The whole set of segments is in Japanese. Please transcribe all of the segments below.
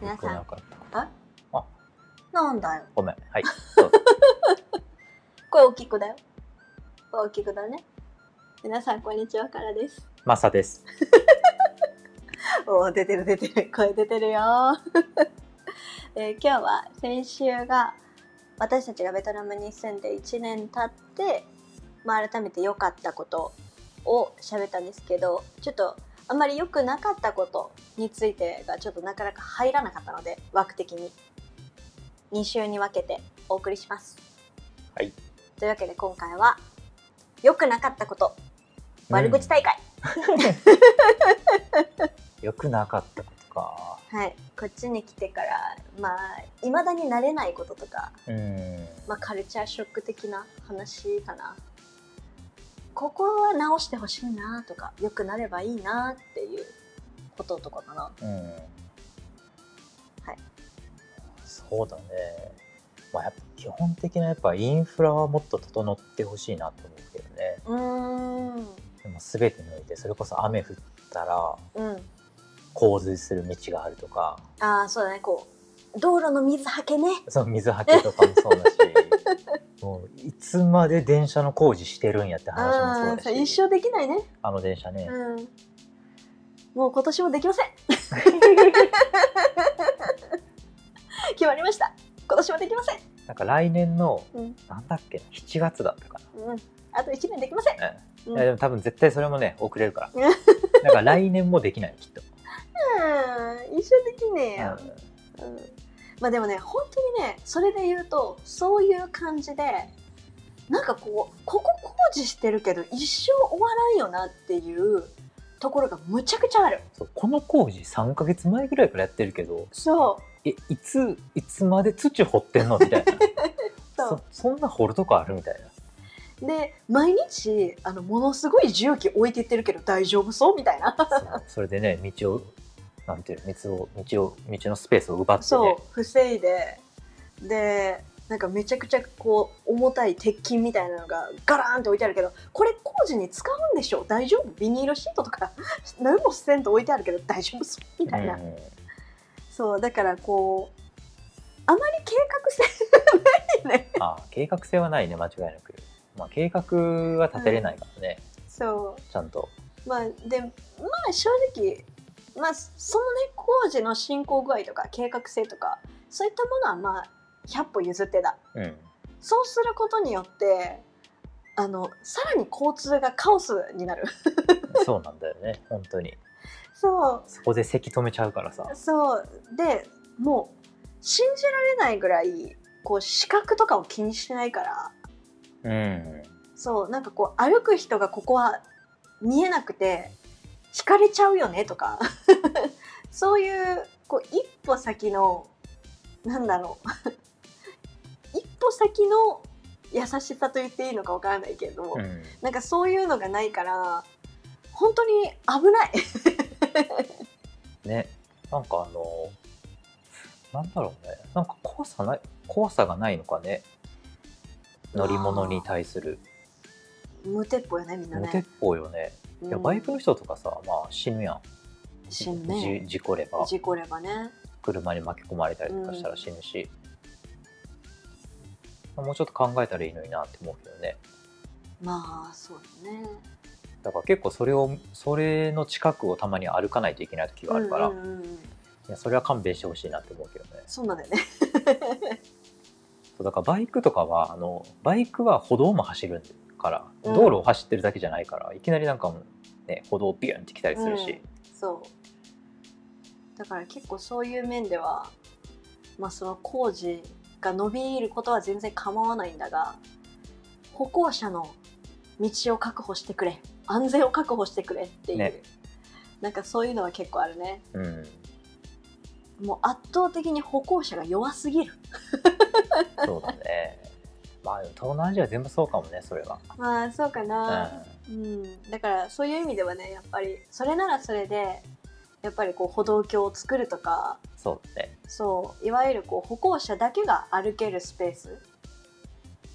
皆さん。あ。あなんだよ。ごめん。はい。声大きくだよ。声大きくだね。皆さんこんにちはからです。マサです。おー出てる出てる。声出てるよ、えー今日は先週が私たちがベトナムに住んで1年経って、まあ、改めて良かったことを喋ったんですけどちょっとあんまり良くなかったことについてがちょっとなかなか入らなかったので枠的に。2週に分けてお送りします。はい。というわけで今回は良くなかったこと。悪口大会、よくなかったことか。はい、こっちに来てからまあいまだに慣れないこととか、うん。まあ、カルチャーショック的な話かなここは直してほしいなとか良くなればいいなっていうこととかかな。うん。はい。そうだね。まあやっぱ基本的なやっぱインフラはもっと整ってほしいなと思うけどね。うーん。でも全てにおいてそれこそ雨降ったらうん。洪水する道があるとかああそうだねこう道路の水はけねその水はけとかもそうだしもういつまで電車の工事してるんやって話もあそうだし。一生できないね。あの電車ね、うん。もう今年もできません。決まりました。今年もできません。なんか来年のうん。なんだっけな7月だったかうん。あと1年できません。な、うん。うん。いやでも多分絶対それもね遅れるから。うん。だから来年もできないきっと、うん。一生できねえよ、うんまあでもね本当にねそれで言うとそういう感じでなんかこうここ工事してるけど一生終わらんよなっていうところがむちゃくちゃある。そうこの工事3ヶ月前ぐらいからやってるけどそえいついつまで土掘ってんの？みたいな。う。そそそんな掘るとこあるみたいな。うで毎日あのものすごい重機置いてってるけど大丈夫そう？みたいな。それでね道をなんていうの道を道を道のスペースを奪ってそうね防いで。でなんかめちゃくちゃこう重たい鉄筋みたいなのがガラーンって置いてあるけどこれ工事に使うんでしょ大丈夫？ビニールシートとか？何もせんと置いてあるけど大丈夫そうみたいな、うん。そうだからこうあまり計画性がないね。あ計画性はないね間違いなく、まあ、計画は立てれないからね、そちゃんと。うまあでまあ正直まあそのね工事の進行具合とか計画性とかそういったものはまあ100歩譲ってだ。うん。そうすることによってあのさらに交通がカオスになる。そうなんだよね本当に。そう。そこで席止めちゃうからさ。そう。でもう信じられないぐらいこう視覚とかを気にしてないから。うん。そうなんかこう歩く人がここは見えなくて引かれちゃうよねとか。そういうこう一歩先のなんだろう。一歩先の優しさと言っていいのかわからないけれども、うん。なんかそういうのがないから本当に危ない。ね。なんかあのなんだろうね。なんか怖さない怖さがないのかね。乗り物に対する。無鉄砲よねみんな無鉄ね、砲よねいやうん。バイクの人とかさまあ死ぬやん。死ぬね。じ事故れば。事故ればね。車に巻き込まれたりとかしたら死ぬし、もうちょっと考えたらいいのになって思うけどね。まあそうだね。だから結構それをそれの近くをたまに歩かないといけない時があるから、うんうんうんいやそれは勘弁してほしいなって思うけどね。そうなんだよね。だからバイクとかはあのバイクは歩道も走るからうん。道路を走ってるだけじゃないから、いきなりなんかもうね歩道ビュンって来たりするし、そう。だから結構そういう面ではまあその工事が伸びることは全然構わないんだが歩行者の道を確保してくれ。安全を確保してくれっていう、ね。なんかそういうのは結構あるね。うん。もう圧倒的に歩行者が弱すぎる。そうだね東南アジア全部そうかもねそれは、まあそうかうな、うん、だからそういう意味ではねやっぱりそれならそれでやっぱりこう歩道橋を作るとかん、そうだね。そういわゆるこう歩行者だけが歩けるスペース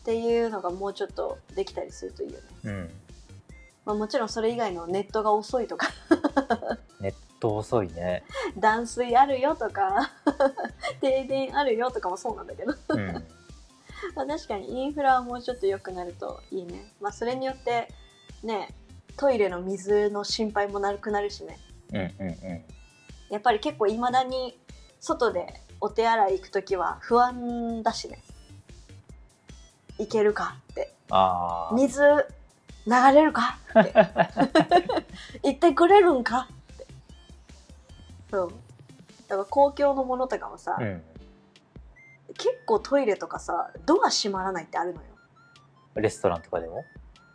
っていうのがもうちょっとできたりするといいよね、うん。まあ、もちろんそれ以外のネットが遅いとか。ネッと遅いね。断水あるよとか 停電あるよとかもそうなんだけど。うん まあ確かにインフラはもうちょっと良くなるといいね。まあそれによってねトイレの水の心配もなくなるしね。うんうんうん。やっぱり結構いまだに外でお手洗い行く時は不安だしね。行けるかって。ああ水流れるかって。言ってくれるんかって。そう。だから公共のものとかもさ、うん結構トイレとかさドア閉まらないってあるのよ、レストランとかでも？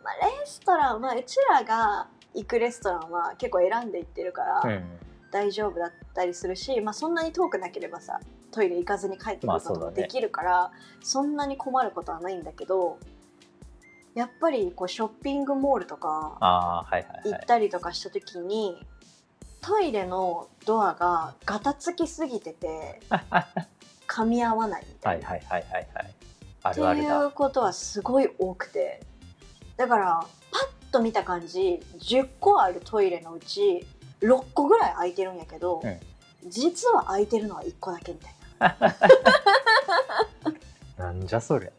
まあ、レストランまあうちらが行くレストランは結構選んで行ってるから、うん。大丈夫だったりするし、まあ、そんなに遠くなければさトイレ行かずに帰ってくることもできるから、そんなに困ることはないんだけどやっぱりこうショッピングモールとか行はいったりとかした時にトイレのドアがガタつきすぎてて 噛み合わないみたな、はいいはいはいはいはい。あってるあるだ。いうことはすごい多くて。だからパッと見た感じ10個あるトイレのうち6個ぐらい空いてるんやけど、うん。実は空いてるのは1個だけみたいな。なんじゃそりゃ。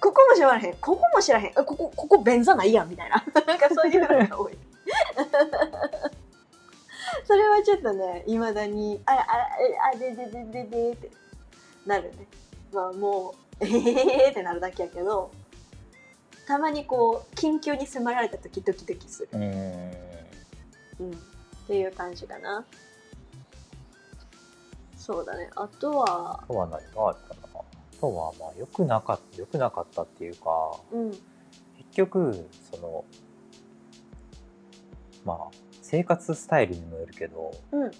ここも知らへん。ここも知らへん。えここここ便座ないやんみたいな。なんかそういうのが多い。それはちょっとねいまだにああああでででででってなるね。まあもうえへへってなるだけやけどたまにこう緊急に迫られた時ドキドキする、うーん。うん、っていう感じかな。そうだね。あとはあとは何があるかな。あとはまあ良くなかった良くなかったっていうかうん。結局そのまあ生活スタイルにもよるけどうん。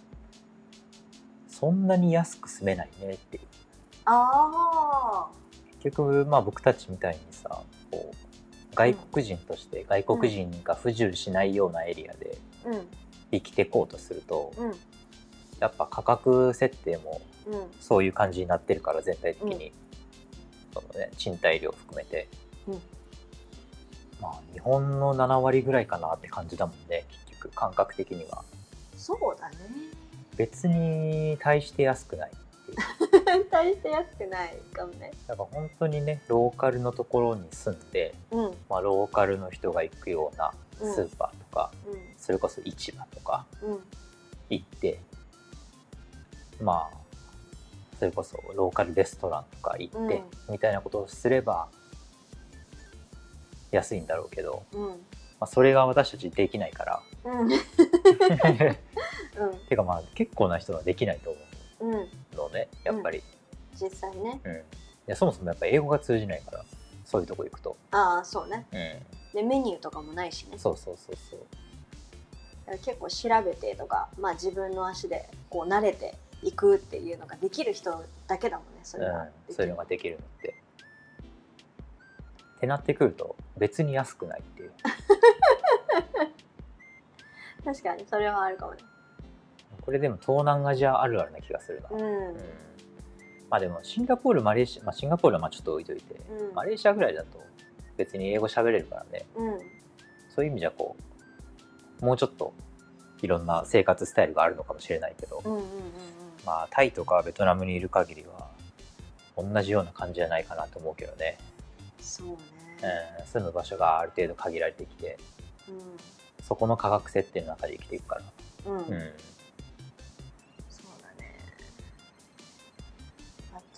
そんなに安く住めないねっていうああ結局まあ僕たちみたいにさこう外国人として外国人が不自由しないようなエリアでうん。生きていこうとするとうん。やっぱ価格設定もうん。そういう感じになってるから全体的に、そのね、賃貸料含めて、うん。まあ日本の7割ぐらいかなって感じだもんね結局感覚的には。そうだね。別に対して安くないっていう 大して安くないかもね。だから本当にねローカルのところに住んで、うん。うんまあ、ローカルの人が行くようなスーパーとか、それこそ市場とかうん。行ってまあそれこそローカルレストランとか行って、みたいなことをすれば安いんだろうけど、うん。まあ、それが私たちできないから。うん。うん。てかまあ結構な人はできないと思うんうのねやっぱり、実際ね。うん。いやそもそもやっぱ英語が通じないからそういうとこ行くと、ああそうね。うん、でメニューとかもないしね。そうそうそうそう。結構調べてとか、まあ、自分の足でこう慣れていくっていうのができる人だけだもんねそれがうん、そういうのができるのって。ってなってくると別に安くないっていう。確かにそれはあるかもねこれでも東南アジアあるあるな気がするな、うん。うん。まあでもシンガポールマレーシア、まあ、シンガポールはまあちょっと置いといて、うん。マレーシアぐらいだと別に英語喋れるからね。うん。そういう意味じゃこうもうちょっといろんな生活スタイルがあるのかもしれないけど、うんうんうんまあタイとかベトナムにいる限りは同じような感じじゃないかなと思うけどね、うんそうね。うん、住む場所がある程度限られてきてそこの価格設定の中で生きていくから、うん。うん、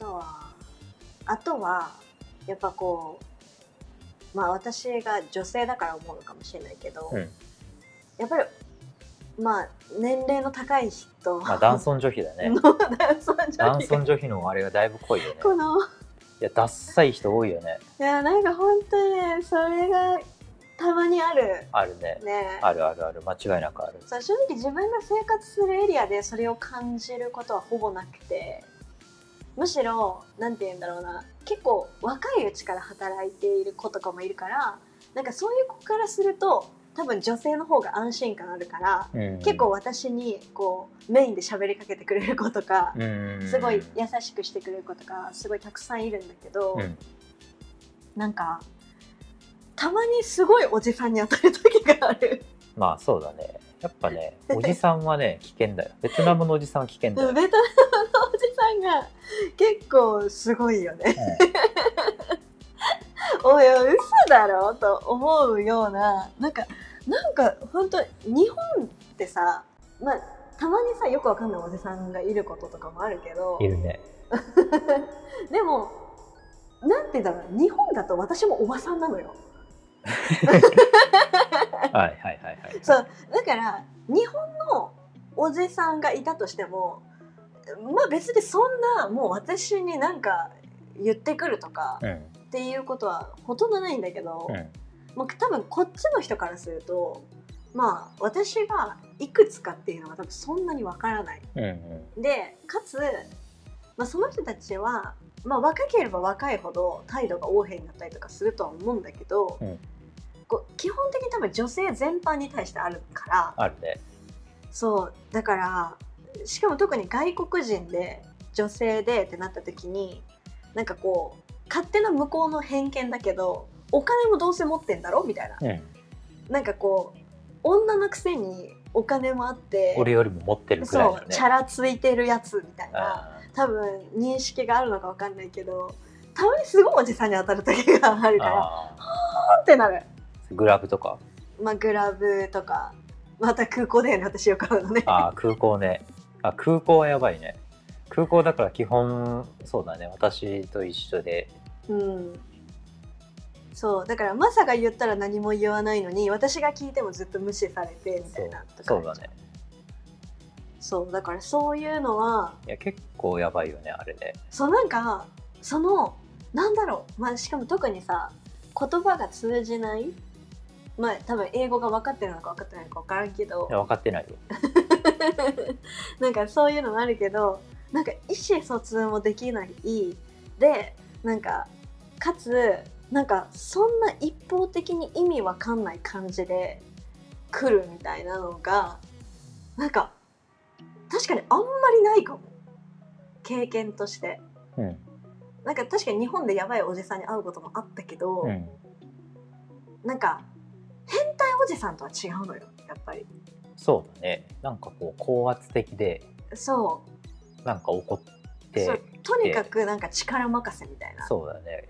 とはあとはやっぱこうまあ私が女性だから思うのかもしれないけど、うん。やっぱりまあ年齢の高い人まあ男尊女卑だね。男尊女卑。のあれがだいぶ濃いよね。このいやダッサい人多いよね。いやなんか本当にねそれがたまにある。あるね。ね。あるあるある。間違いなくある。そう正直自分が生活するエリアでそれを感じることはほぼなくてむしろなんて言うんだろうな。結構若いうちから働いている子とかもいるからなんかそういう子からすると多分女性の方が安心感あるから、うん。結構私にこうメインで喋りかけてくれる子とか、うん。すごい優しくしてくれる子とかすごいたくさんいるんだけど、うん。なんかたまにすごいおじさんに当たる時がある。まあそうだね。やっぱねおじさんはね危険だよ。ベトナムのおじさんは危険だよ、ベトナムのおじさんが結構すごいよね。おいおい嘘だろ？と思うようななんかなんか本当日本ってさまあたまにさよくわかんないおじさんがいることとかもあるけど。いるね。でもなんて言うんだろう日本だと私もおばさんなのよ。はいはいはいはい。そうだから日本のおじさんがいたとしてもまあ別にそんなもう私になんか言ってくるとかうんっていうことはほとんどないんだけど、うんもう多分こっちの人からするとまあ私がいくつかっていうのは多分そんなにわからない。でかつ、まあ、その人たちは、まあ、若ければ若いほど態度が横柄になったりとかするとは思うんだけど、うん。こう基本的に多分女性全般に対してあるから。あるね。そうだからしかも特に外国人で女性でってなった時になんかこう勝手な向こうの偏見だけどお金もどうせ持ってんだろ？みたいな。うんなんかこう女のくせにお金もあって俺よりも持ってるぐらいだね。そうチャラついてるやつみたいなあ多分認識があるのかわかんないけどたまにすごいおじさんに当たる時があるーからあポンってなる、ーグラブとか？まあ、グラブとかまた空港でね私よく会うのね。あー空港ねあ空港はやばいね。空港だから基本そうだね。私と一緒で。うん。そうだからマサが言ったら何も言わないのに私が聞いてもずっと無視されてみたそいうなとかそうだね。そうだからそういうのはいや結構やばいよねあれね。そうなんかそのなんだろう、まあ、しかも特にさ言葉が通じない。まあ多分英語が分かってるのか分かってないのか分からんけど。いや分かってないよ なんかそういうのもあるけどなんか意思疎通もできないでなんかかつなんかそんな一方的に意味わかんない感じで来るみたいなのがなんか確かにあんまりないかも。経験として。うん。なんか確かに日本でやばいおじさんに会うこともあったけど、うん。なんか変態おじさんとは違うのよやっぱりそうだね。なんかこう高圧的でそう。なんか怒ってとにかくなんか力任せみたいな。そうだね。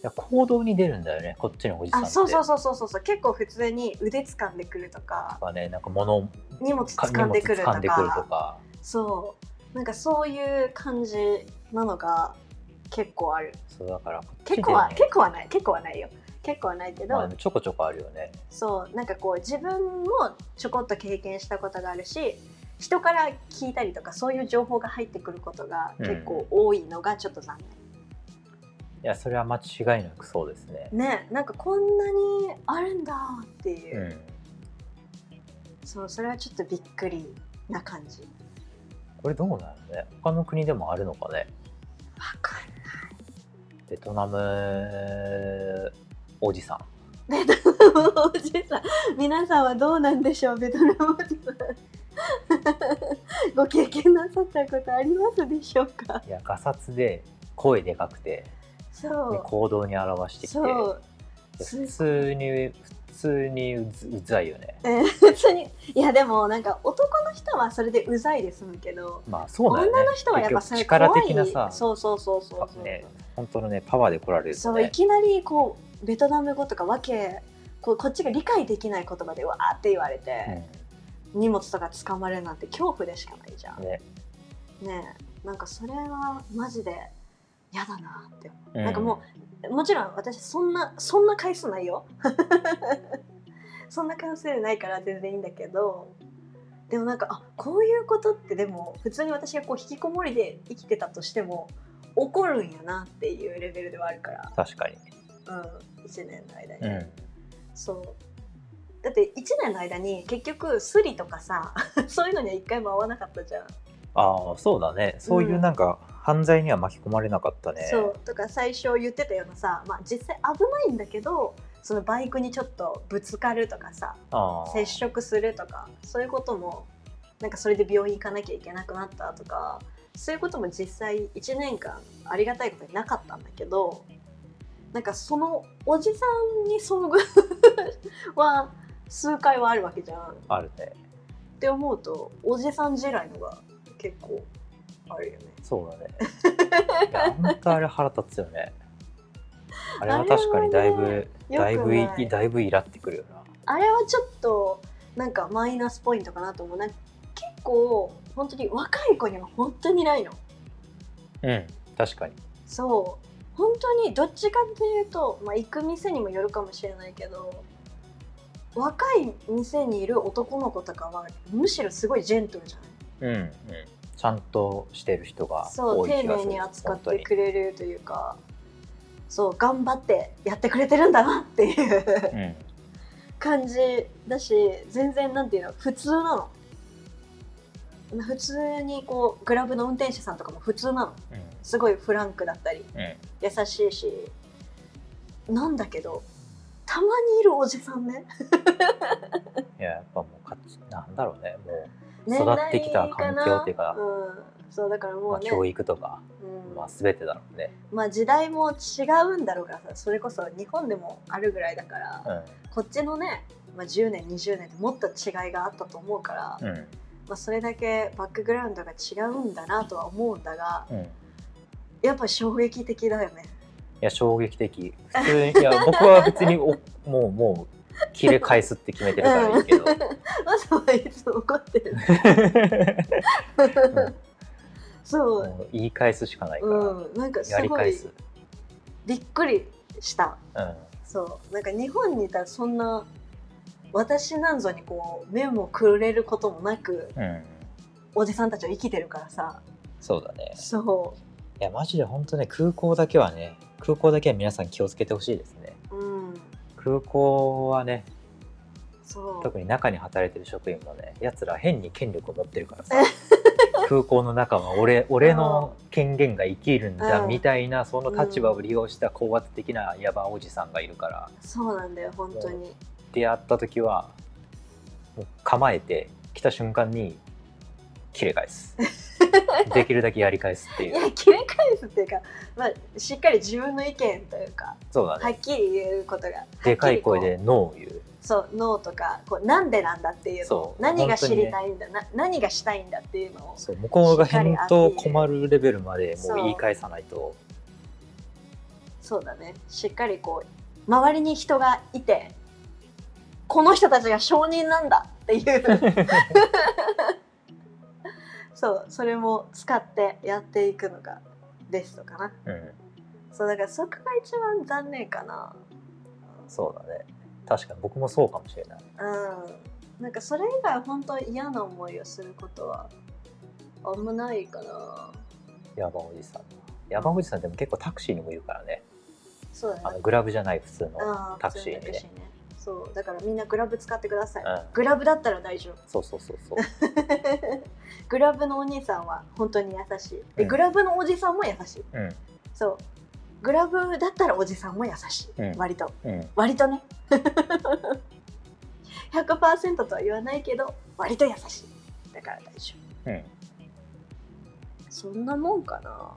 いや行動に出るんだよねこっちのおじさんって。あそうそうそうそうそうそう。結構普通に腕掴んでくるとか。とかねなんか物を荷物か掴んでくると荷物掴んでくるとか。かそう。なんかそういう感じなのが結構ある。そうだからね。結構は結構はない。結構はないよ結構はないけど、まあちょこちょこあるよね。そうなんかこう自分もちょこっと経験したことがあるし人から聞いたりとかそういう情報が入ってくることが結構多いのがちょっと残念、いやそれは間違いなくそうですね。ねなんかこんなにあるんだっていう。う、ん。そうそれはちょっとびっくりな感じ。これどうなのね？他の国でもあるのかね？わかるベトナムおじさん。ベトナムおじさん。皆さんはどうなんでしょう？ベトナムおじさん。ご経験なさったことありますでしょうか？いやガサツで声でかくて、そう、で行動に表してきて。そう。で普通に普通にうずうざいよね。えー普通に。いやでもなんか男の人はそれでうざいで済むけど、まあそうだよね。女の人はやっぱ力的なさ。そうそうそうそうそう、ね本当のねパワーで来られるそういきなりこうベトナム語とかわけこうこっちが理解できない言葉でわーって言われて、荷物とか掴まれるなんて恐怖でしかないじゃん。うんね。ねえなんかそれはマジで嫌だなって。思う、うなんかもうもちろん私そんなそんな回数ないよ。そんな回数 ないから全然いいんだけど。でもなんかあこういうことってでも普通に私がこう引きこもりで生きてたとしても起こるんやなっていうレベルではあるから、確かにうん、1年の間に、うん。そう。だって1年の間に結局スリとかさ そういうのには一回も会わなかったじゃん。ああそうだね。そういうなんか犯罪には巻き込まれなかったね、そう。とか最初言ってたようなさ、まあ、実際危ないんだけどそのバイクにちょっとぶつかるとかさ接触するとかそういうこともなんかそれで病院行かなきゃいけなくなったとかそういうことも実際1年間ありがたいことになかったんだけどなんかそのおじさんに遭遇 は数回はあるわけじゃん。あるね。って思うとおじさん地雷のが結構あるよね。そうだね。あれ腹立つよね。あれは確かにだいぶ、ねだいぶいいだいぶイラってくるよあれはちょっとなんかマイナスポイントかなと思う。なんか結構本当に若い子には本当にないの。なうん確かに。そう本当にどっちかっていうと、まあ、行く店にもよるかもしれないけど若い店にいる男の子とかはむしろすごいジェントルじゃない？うんうん。ちゃんとしてる人がそう丁多い気がする。寧に扱ってくれるというかそう頑張ってやってくれてるんだなっていううん。感じだし全然なんていうの普通なの。普通にこうグラブの運転手さんとかも普通なのすごいフランクだったりうんうん優しいしなんだけどたまにいるおじさんね。いややっぱもうかなんだろうね。もう年育ってきた環境っていうかうん、そうだからもまあ、うね、教育とか、うん。まあ、全てだろうね、まあ時代も違うんだろうからさそれこそ日本でもあるぐらいだから、こっちのね、まあ、10年20年でもっと違いがあったと思うから、うん。うんまあ、それだけバックグラウンドが違うんだなとは思うんだがやっぱ衝撃的だよね。や衝撃的。普通にいや 僕は別におもうもう切れ返すって決めてるからいいけど、はいつも怒ってる。そう、言い返すしかないから、うん、なんかすごいやり返す、びっくりした。うん、そう。なんか日本にいたらそんな私なんぞにこう目もくれることもなくうん、おじさんたちは生きてるからさ。そうだね。そいやマジで本当ね空港だけはね空港だけは皆さん気をつけてほしいですね。ううん。空港はねそう。特に中に働いてる職員もねやつら変に権力を持ってるからさ。空港の中は俺俺の権限が生きるんだうん。みたいなその立場を利用した高圧的なヤバおじさんがいるから。そうなんだよ本当に。出会った時はもう構えて来た瞬間に切れ返す できるだけやり返すっていいうや切れ返すっていうか、まあ、しっかり自分の意見というかそうだね。はっきり言うことがでかい声でノーを言う。うそうノーとかこうなんでなんだっていうのそう。何が知りたいんだ、な何がしたいんだっていうのをそう向こうが返答困るレベルまでもう言い返さないと。そうだね。しっかりこう周りに人がいてこの人たちが証人なんだっていう そうそれも使ってやっていくのがベストかな。うん。そうだからそこが一番残念かな。そうだね。確かに僕もそうかもしれない。うん。なんかそれ以外本当嫌な思いをすることはあんまないかな。ヤバおじさん。ヤバおじさんでも結構タクシーにもいるからね。そうだね。あのグラブじゃない普通のあタクシーにねそうだからみんなグラブ使ってください、うん。グラブだったら大丈夫。そうそうそうそう。グラブのお兄さんは本当に優しい。で、うん。グラブのおじさんも優しい。うん。そう。グラブだったらおじさんも優しい、うん。割と。うん。割とね。100%とは言わないけど割と優しい。だから大丈夫。うん。そんなもんかな。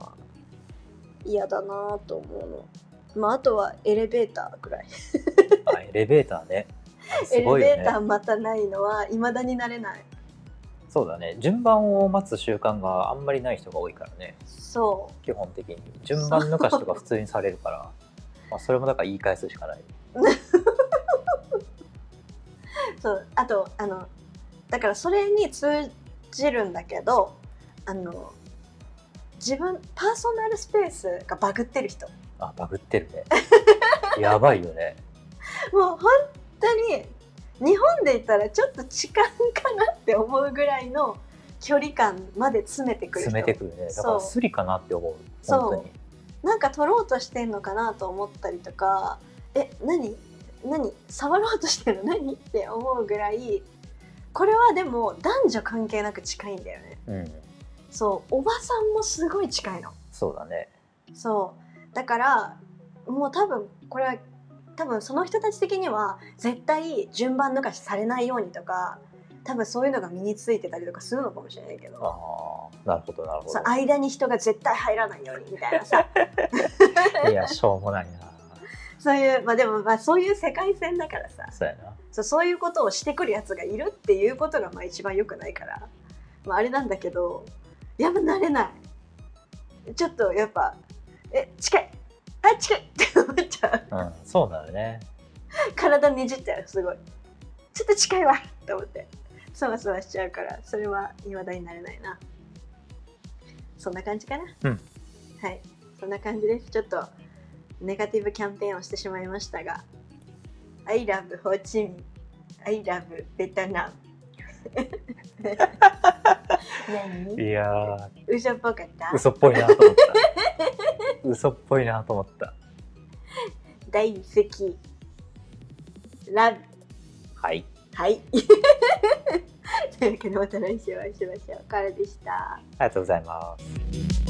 嫌だなと思うの。まああとはエレベーターぐらい あエレベーターね。あエレベーターねまたないのは未だになれない。そうだね。順番を待つ習慣があんまりない人が多いからね。そ基本的に。順番抜かしとか普通にされるから。まあそれもだから言い返すしかない。う そう。あとあのだからそれに通じるんだけどあの自分パーソナルスペースがバグってる人。あバグってるね。やばいよねもう本当に日本で言ったらちょっと痴漢かなって思うぐらいの距離感まで詰めてくる人。詰めてくるね。だからスリかなって思う。そう。本当になんか取ろうとしてんのかなと思ったりとかえ何？何？触ろうとしてるの？何？って思うぐらいこれはでも男女関係なく近いんだよね。うん。そう。おばさんもすごい近いの。そうだね。そう。だからもう多分これは多分その人たち的には絶対順番抜かしされないようにとか多分そういうのが身についてたりとかするのかもしれないけどなるほどなるほそう間に人が絶対入らないようにみたいなさ。ど いやしょうもないな。そういうまあでもまあそういう世界線だからさ。そうやな。そうそういうことをしてくるやつがいるっていうことがまあ一番良くないから、まあ、あれなんだけどやっぱ慣れない。ちょっとやっぱえ近いあ近いって思っちゃう。うんそうなのね。体ねじっちゃうすごい。ちょっと近いわ。と思って。そわそわしちゃうからそれは未だになれないな。そんな感じかな？うん。はい。そんな感じです。ちょっとネガティブキャンペーンをしてしまいましたが I love ホーチミン I love ベトナム何？いやー。嘘っぽかった？嘘っぽいなと思った嘘っぽいなと思った。大好き。ラブ。はい。はい。というわけでまた来週お会いしましょう。からでした。ありがとうございます